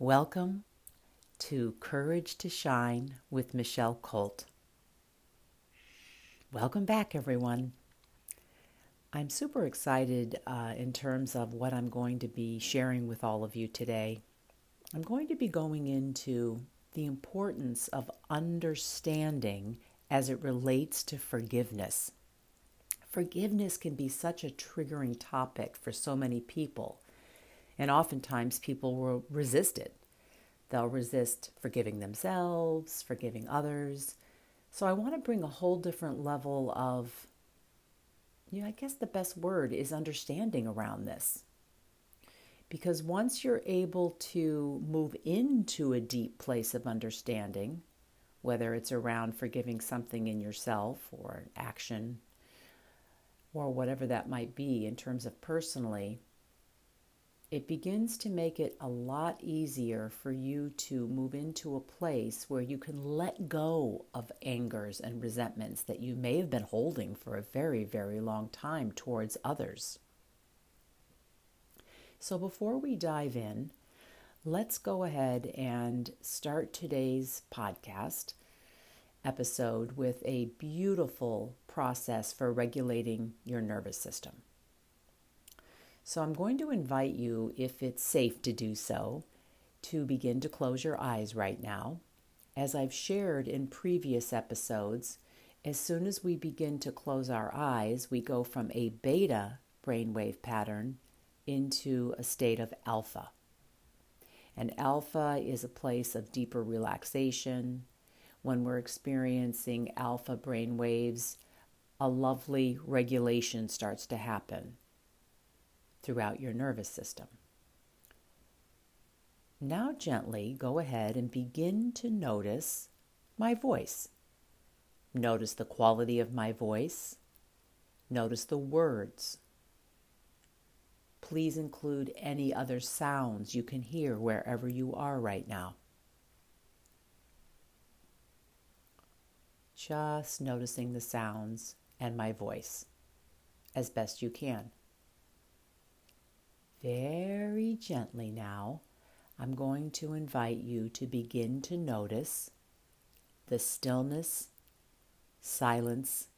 Welcome to Courage to Shine with Michelle Colt. Welcome back, everyone. I'm super excited uh, in terms of what I'm going to be sharing with all of you today. I'm going to be going into the importance of understanding as it relates to forgiveness. Forgiveness can be such a triggering topic for so many people and oftentimes people will resist it. They'll resist forgiving themselves, forgiving others. So I want to bring a whole different level of, you know, I guess the best word is understanding around this. Because once you're able to move into a deep place of understanding, whether it's around forgiving something in yourself or an action or whatever that might be in terms of personally, it begins to make it a lot easier for you to move into a place where you can let go of angers and resentments that you may have been holding for a very, very long time towards others. So, before we dive in, let's go ahead and start today's podcast episode with a beautiful process for regulating your nervous system. So I'm going to invite you, if it's safe to do so, to begin to close your eyes right now. As I've shared in previous episodes, as soon as we begin to close our eyes, we go from a beta brainwave pattern into a state of alpha. And alpha is a place of deeper relaxation. When we're experiencing alpha brainwaves, a lovely regulation starts to happen throughout your nervous system. Now, gently go ahead and begin to notice my voice. Notice the quality of my voice. Notice the words. Please include any other sounds you can hear wherever you are right now. Just noticing the sounds and my voice as best you can. Very gently now, I'm going to invite you to begin to notice the stillness, silence,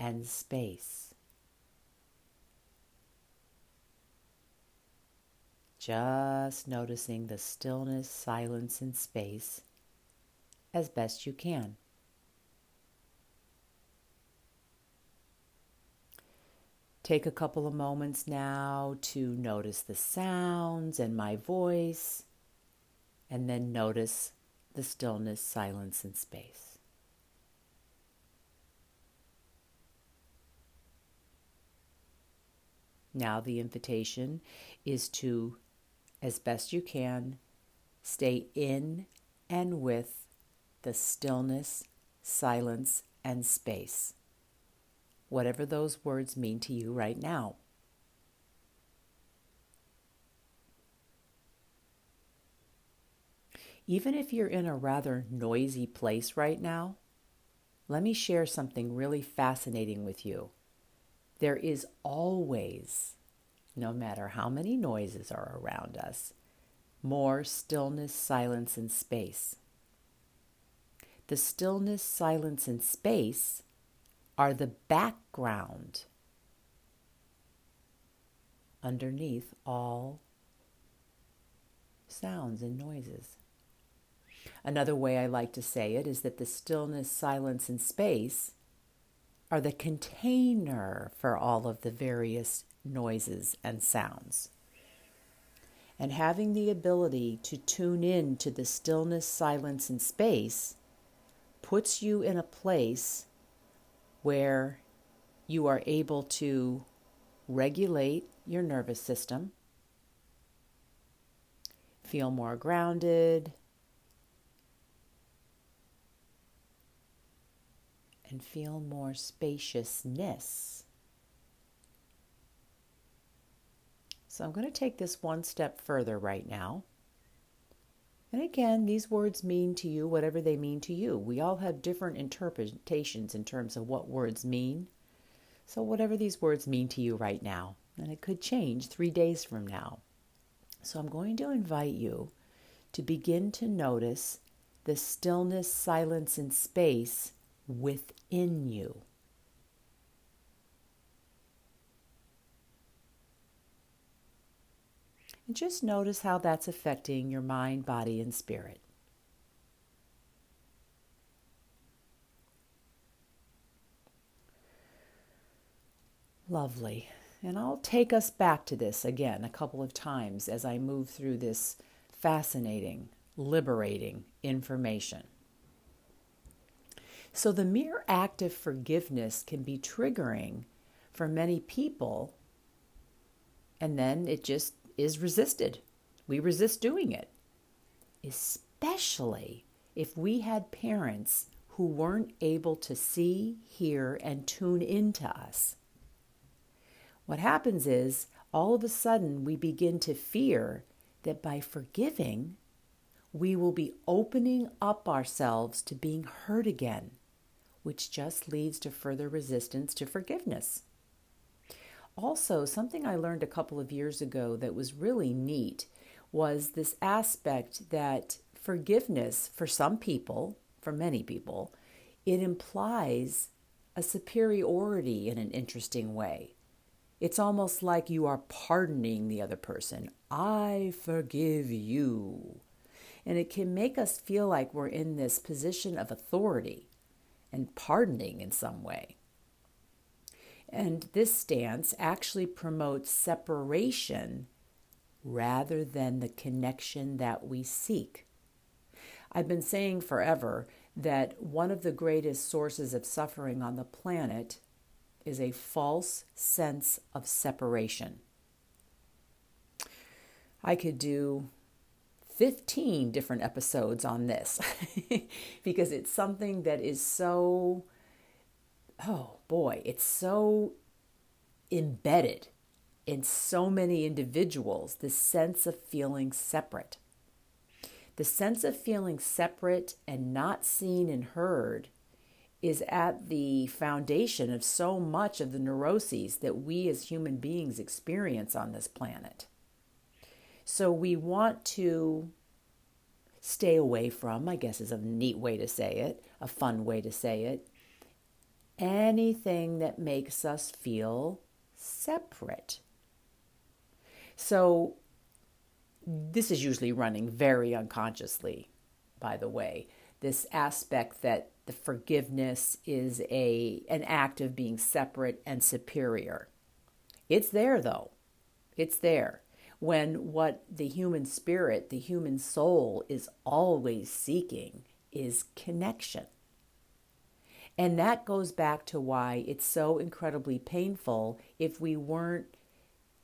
and space. Just noticing the stillness, silence, and space as best you can. Take a couple of moments now to notice the sounds and my voice, and then notice the stillness, silence, and space. Now, the invitation is to, as best you can, stay in and with the stillness, silence, and space whatever those words mean to you right now. Even if you're in a rather noisy place right now, let me share something really fascinating with you. There is always, no matter how many noises are around us, more stillness, silence, and space. The stillness, silence, and space are the background underneath all sounds and noises. Another way I like to say it is that the stillness, silence, and space are the container for all of the various noises and sounds. And having the ability to tune in to the stillness, silence, and space puts you in a place where you are able to regulate your nervous system, feel more grounded, and feel more spaciousness. So I'm going to take this one step further right now. And again, these words mean to you whatever they mean to you. We all have different interpretations in terms of what words mean. So, whatever these words mean to you right now, and it could change three days from now. So, I'm going to invite you to begin to notice the stillness, silence, and space within you. And just notice how that's affecting your mind, body, and spirit. Lovely. And I'll take us back to this again a couple of times as I move through this fascinating, liberating information. So, the mere act of forgiveness can be triggering for many people, and then it just is resisted. We resist doing it, especially if we had parents who weren't able to see, hear, and tune into us. What happens is all of a sudden we begin to fear that by forgiving, we will be opening up ourselves to being hurt again, which just leads to further resistance to forgiveness. Also, something I learned a couple of years ago that was really neat was this aspect that forgiveness, for some people, for many people, it implies a superiority in an interesting way. It's almost like you are pardoning the other person. I forgive you. And it can make us feel like we're in this position of authority and pardoning in some way. And this stance actually promotes separation rather than the connection that we seek. I've been saying forever that one of the greatest sources of suffering on the planet is a false sense of separation. I could do 15 different episodes on this because it's something that is so, oh boy, it's so embedded in so many individuals the sense of feeling separate. The sense of feeling separate and not seen and heard is at the foundation of so much of the neuroses that we as human beings experience on this planet. So we want to stay away from, I guess is a neat way to say it, a fun way to say it, anything that makes us feel separate. So this is usually running very unconsciously, by the way, this aspect that the forgiveness is a an act of being separate and superior. It's there though. It's there. When what the human spirit, the human soul is always seeking is connection. And that goes back to why it's so incredibly painful if we weren't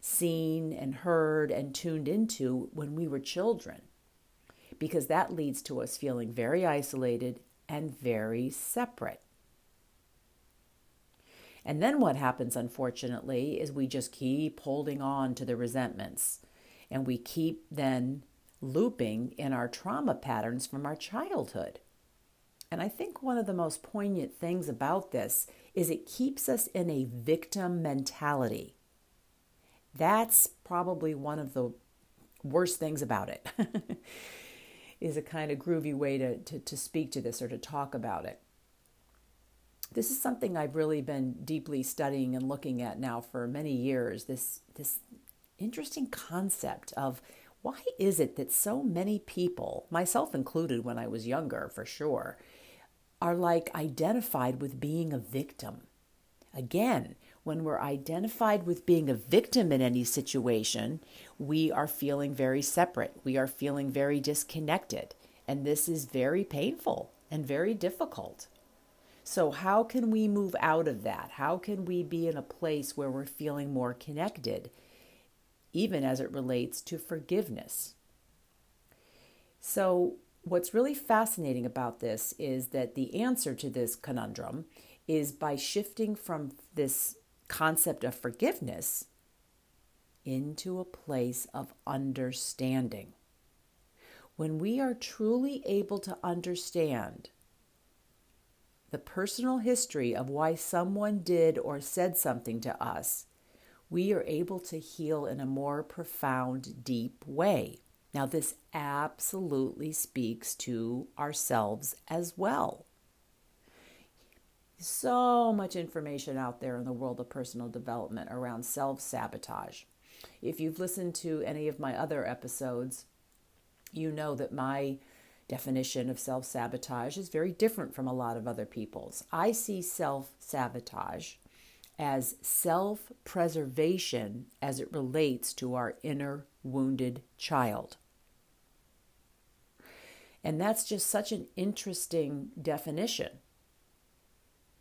seen and heard and tuned into when we were children. Because that leads to us feeling very isolated and very separate. And then what happens, unfortunately, is we just keep holding on to the resentments and we keep then looping in our trauma patterns from our childhood. And I think one of the most poignant things about this is it keeps us in a victim mentality. That's probably one of the worst things about it. is a kind of groovy way to, to, to speak to this or to talk about it. This is something I've really been deeply studying and looking at now for many years. This, this interesting concept of why is it that so many people, myself included when I was younger for sure, are like identified with being a victim? Again, when we're identified with being a victim in any situation, we are feeling very separate. We are feeling very disconnected. And this is very painful and very difficult. So, how can we move out of that? How can we be in a place where we're feeling more connected, even as it relates to forgiveness? So, what's really fascinating about this is that the answer to this conundrum is by shifting from this concept of forgiveness into a place of understanding. When we are truly able to understand the personal history of why someone did or said something to us, we are able to heal in a more profound, deep way. Now, this absolutely speaks to ourselves as well. So much information out there in the world of personal development around self sabotage. If you've listened to any of my other episodes, you know that my definition of self sabotage is very different from a lot of other people's. I see self sabotage as self preservation as it relates to our inner wounded child. And that's just such an interesting definition.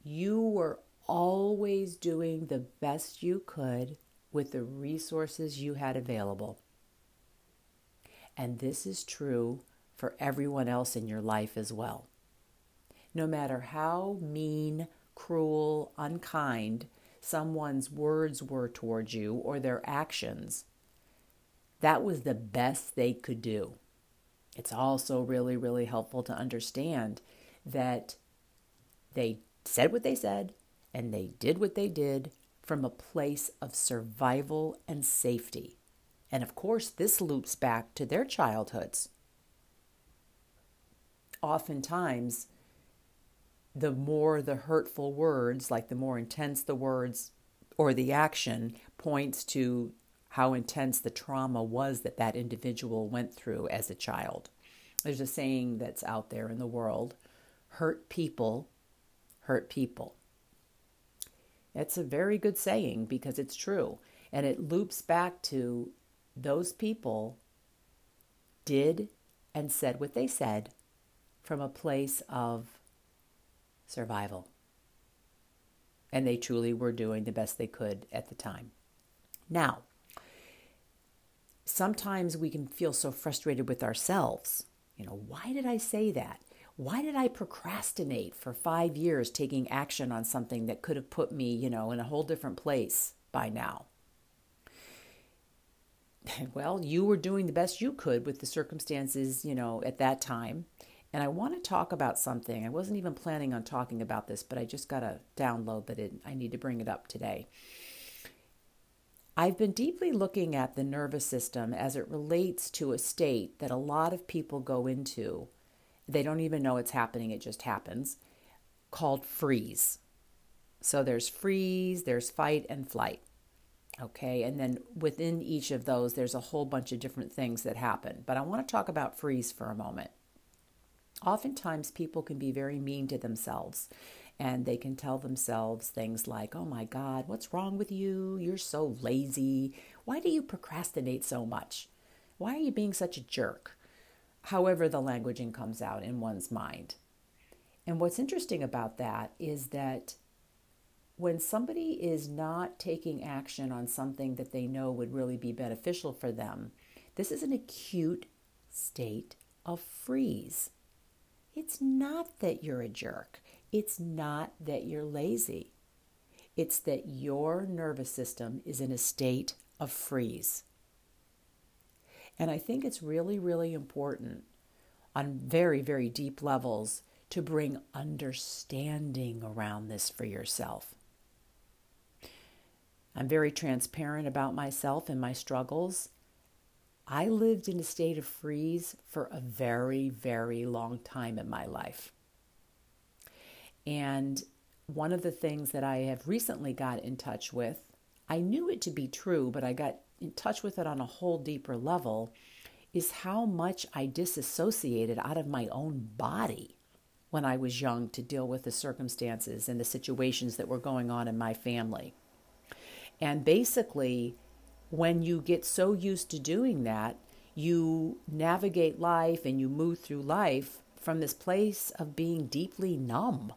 You were always doing the best you could with the resources you had available. And this is true for everyone else in your life as well. No matter how mean, cruel, unkind someone's words were towards you or their actions, that was the best they could do. It's also really, really helpful to understand that they said what they said and they did what they did from a place of survival and safety. And of course, this loops back to their childhoods. Oftentimes, the more the hurtful words, like the more intense the words or the action, points to how intense the trauma was that that individual went through as a child. There's a saying that's out there in the world hurt people hurt people. It's a very good saying because it's true. And it loops back to those people did and said what they said from a place of survival. And they truly were doing the best they could at the time. Now, sometimes we can feel so frustrated with ourselves. You know, why did I say that? Why did I procrastinate for five years taking action on something that could have put me, you know, in a whole different place by now? Well, you were doing the best you could with the circumstances, you know, at that time. And I want to talk about something. I wasn't even planning on talking about this, but I just got a download that it, I need to bring it up today. I've been deeply looking at the nervous system as it relates to a state that a lot of people go into. They don't even know it's happening, it just happens, called freeze. So there's freeze, there's fight and flight. Okay, and then within each of those, there's a whole bunch of different things that happen. But I want to talk about freeze for a moment. Oftentimes, people can be very mean to themselves and they can tell themselves things like, oh my God, what's wrong with you? You're so lazy. Why do you procrastinate so much? Why are you being such a jerk? However, the languaging comes out in one's mind. And what's interesting about that is that when somebody is not taking action on something that they know would really be beneficial for them, this is an acute state of freeze. It's not that you're a jerk. It's not that you're lazy. It's that your nervous system is in a state of freeze. And I think it's really, really important on very, very deep levels to bring understanding around this for yourself. I'm very transparent about myself and my struggles. I lived in a state of freeze for a very, very long time in my life. And one of the things that I have recently got in touch with, I knew it to be true, but I got in touch with it on a whole deeper level, is how much I disassociated out of my own body when I was young to deal with the circumstances and the situations that were going on in my family. And basically, when you get so used to doing that, you navigate life and you move through life from this place of being deeply numb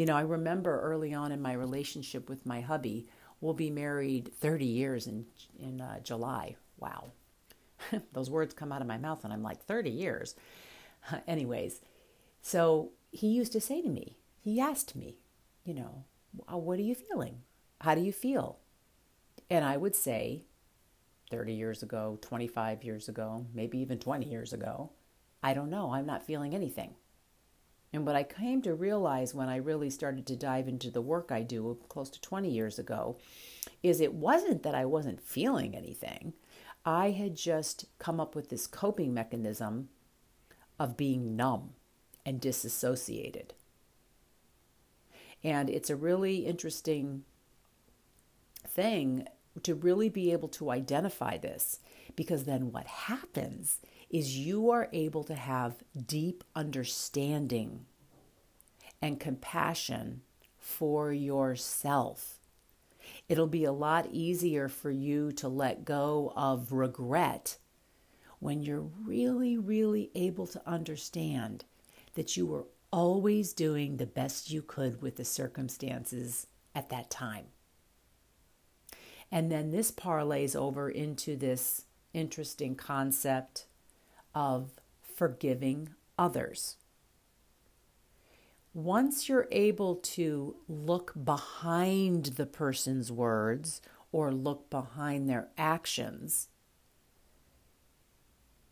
you know, I remember early on in my relationship with my hubby, we'll be married 30 years in in uh, July. Wow. Those words come out of my mouth and I'm like 30 years. Anyways, so he used to say to me, he asked me, you know, what are you feeling? How do you feel? And I would say 30 years ago, 25 years ago, maybe even 20 years ago, I don't know, I'm not feeling anything. And what I came to realize when I really started to dive into the work I do close to 20 years ago is it wasn't that I wasn't feeling anything. I had just come up with this coping mechanism of being numb and disassociated. And it's a really interesting thing to really be able to identify this because then what happens is you are able to have deep understanding and compassion for yourself. It'll be a lot easier for you to let go of regret when you're really, really able to understand that you were always doing the best you could with the circumstances at that time. And then this parlays over into this interesting concept of forgiving others. Once you're able to look behind the person's words or look behind their actions,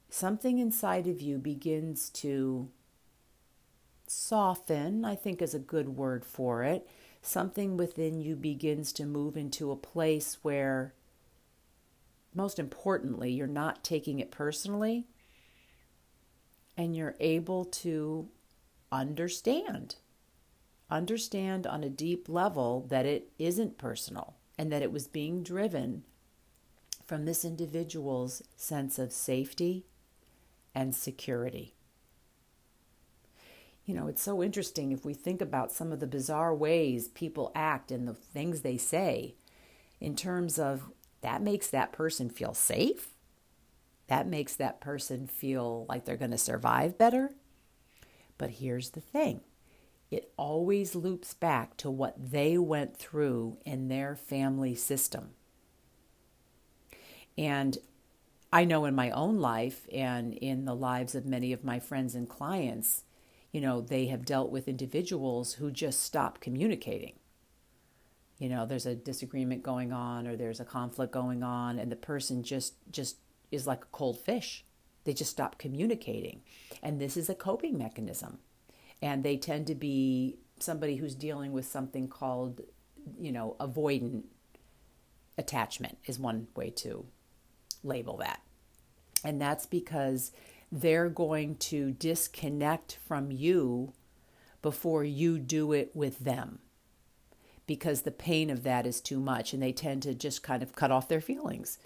something inside of you begins to soften, I think is a good word for it. Something within you begins to move into a place where, most importantly, you're not taking it personally and you're able to understand. Understand on a deep level that it isn't personal and that it was being driven from this individual's sense of safety and security. You know, it's so interesting if we think about some of the bizarre ways people act and the things they say in terms of that makes that person feel safe. That makes that person feel like they're going to survive better. But here's the thing it always loops back to what they went through in their family system. And I know in my own life and in the lives of many of my friends and clients, you know, they have dealt with individuals who just stop communicating. You know, there's a disagreement going on or there's a conflict going on and the person just just is like a cold fish. They just stop communicating. And this is a coping mechanism. And they tend to be somebody who's dealing with something called, you know, avoidant attachment is one way to label that. And that's because they're going to disconnect from you before you do it with them because the pain of that is too much and they tend to just kind of cut off their feelings.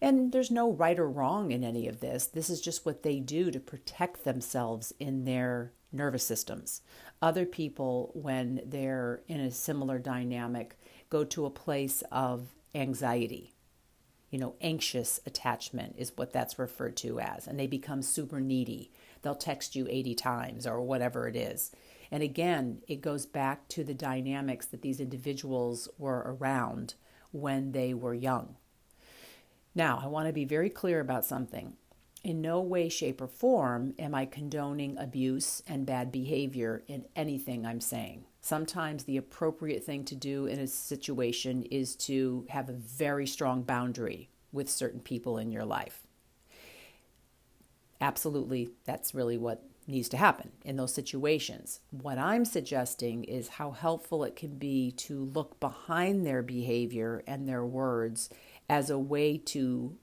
And there's no right or wrong in any of this. This is just what they do to protect themselves in their nervous systems. Other people, when they're in a similar dynamic, go to a place of anxiety you know, anxious attachment is what that's referred to as. And they become super needy. They'll text you 80 times or whatever it is. And again, it goes back to the dynamics that these individuals were around when they were young. Now, I want to be very clear about something. In no way, shape, or form am I condoning abuse and bad behavior in anything I'm saying. Sometimes the appropriate thing to do in a situation is to have a very strong boundary with certain people in your life. Absolutely, that's really what needs to happen in those situations. What I'm suggesting is how helpful it can be to look behind their behavior and their words as a way to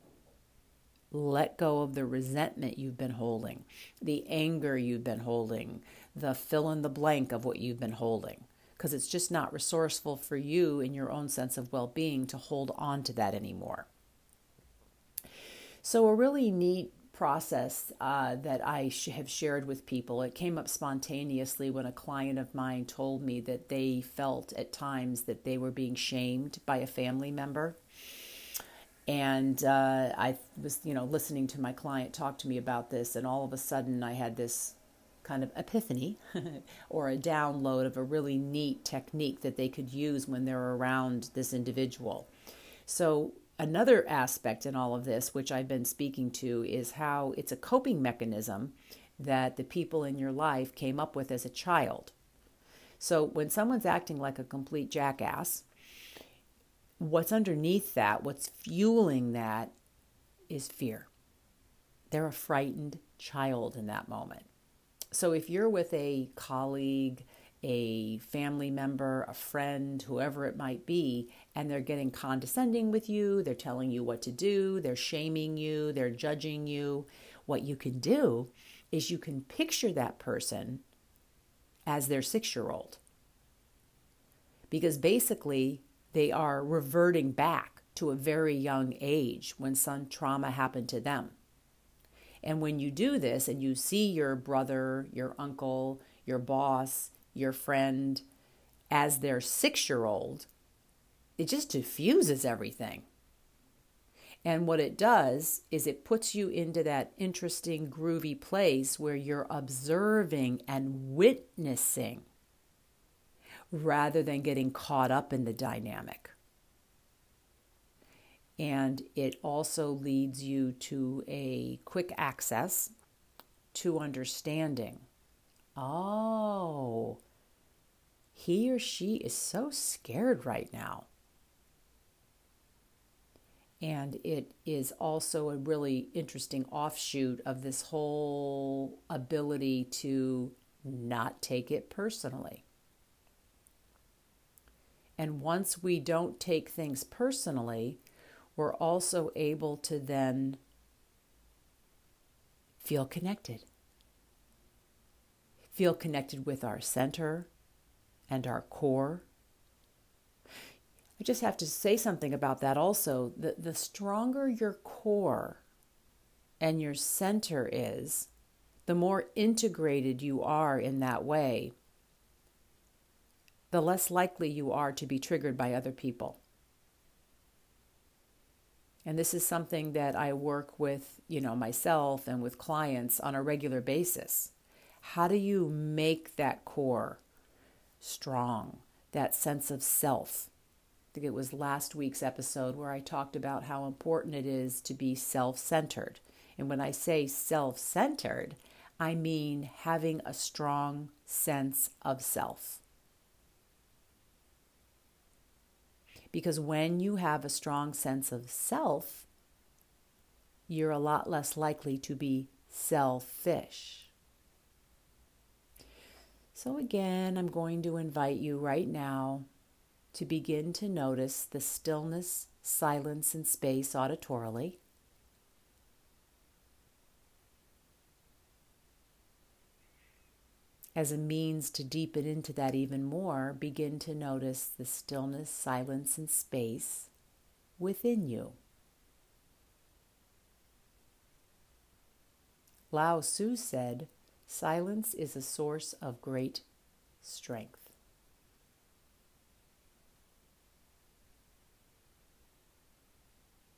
let go of the resentment you've been holding, the anger you've been holding, the fill in the blank of what you've been holding. Because it's just not resourceful for you in your own sense of well being to hold on to that anymore. So, a really neat process uh, that I sh- have shared with people, it came up spontaneously when a client of mine told me that they felt at times that they were being shamed by a family member and uh, I was, you know, listening to my client talk to me about this, and all of a sudden I had this kind of epiphany or a download of a really neat technique that they could use when they're around this individual. So, another aspect in all of this, which I've been speaking to, is how it's a coping mechanism that the people in your life came up with as a child. So, when someone's acting like a complete jackass, what's underneath that, what's fueling that, is fear. They're a frightened child in that moment. So if you're with a colleague a family member, a friend, whoever it might be, and they're getting condescending with you, they're telling you what to do, they're shaming you, they're judging you, what you can do is you can picture that person as their six year old. Because basically, they are reverting back to a very young age when some trauma happened to them. And when you do this and you see your brother, your uncle, your boss, your friend as their six year old, it just diffuses everything. And what it does is it puts you into that interesting, groovy place where you're observing and witnessing rather than getting caught up in the dynamic. And it also leads you to a quick access to understanding. Oh, he or she is so scared right now. And it is also a really interesting offshoot of this whole ability to not take it personally. And once we don't take things personally, we're also able to then feel connected. Feel connected with our center and our core I just have to say something about that also. The, the stronger your core and your center is, the more integrated you are in that way, the less likely you are to be triggered by other people. And this is something that I work with, you know, myself and with clients on a regular basis. How do you make that core strong, that sense of self? I think it was last week's episode where I talked about how important it is to be self centered. And when I say self centered, I mean having a strong sense of self. Because when you have a strong sense of self, you're a lot less likely to be selfish. So, again, I'm going to invite you right now to begin to notice the stillness, silence, and space auditorily. As a means to deepen into that even more, begin to notice the stillness, silence, and space within you. Lao Tzu said, Silence is a source of great strength.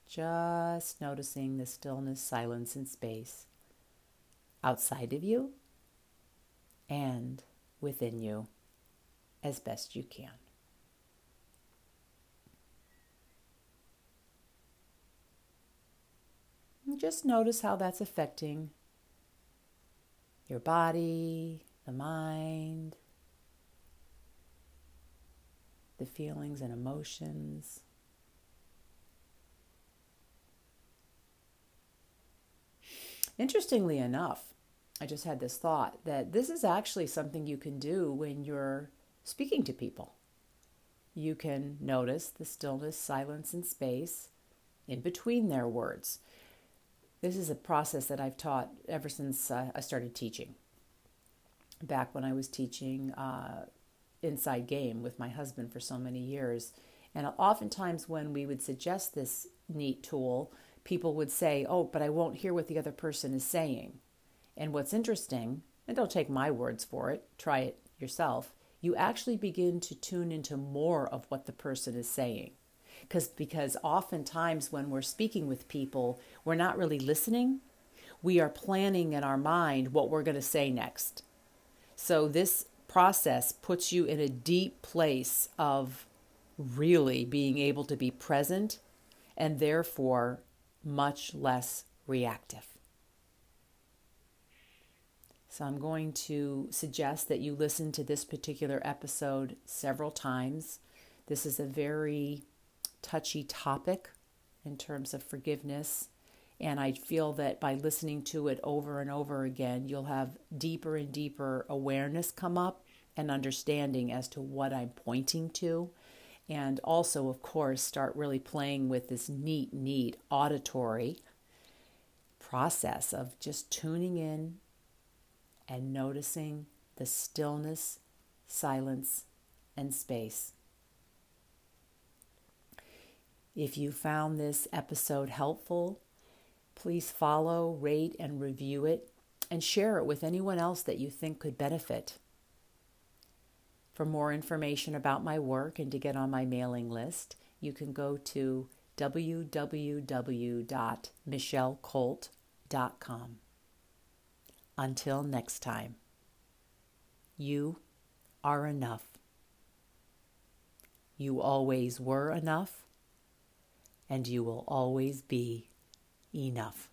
Just noticing the stillness, silence, and space outside of you and within you as best you can. And just notice how that's affecting your body, the mind, the feelings and emotions. Interestingly enough, I just had this thought that this is actually something you can do when you're speaking to people. You can notice the stillness, silence, and space in between their words. This is a process that I've taught ever since uh, I started teaching. Back when I was teaching uh, Inside Game with my husband for so many years. And oftentimes, when we would suggest this neat tool, people would say, Oh, but I won't hear what the other person is saying. And what's interesting, and don't take my words for it, try it yourself, you actually begin to tune into more of what the person is saying. Because because oftentimes when we're speaking with people, we're not really listening. We are planning in our mind what we're going to say next. So this process puts you in a deep place of really being able to be present and therefore much less reactive. So, I'm going to suggest that you listen to this particular episode several times. This is a very touchy topic in terms of forgiveness. And I feel that by listening to it over and over again, you'll have deeper and deeper awareness come up and understanding as to what I'm pointing to. And also, of course, start really playing with this neat, neat auditory process of just tuning in and noticing the stillness, silence, and space. If you found this episode helpful, please follow, rate, and review it, and share it with anyone else that you think could benefit. For more information about my work and to get on my mailing list, you can go to www.michellecolt.com. Until next time, you are enough. You always were enough, and you will always be enough.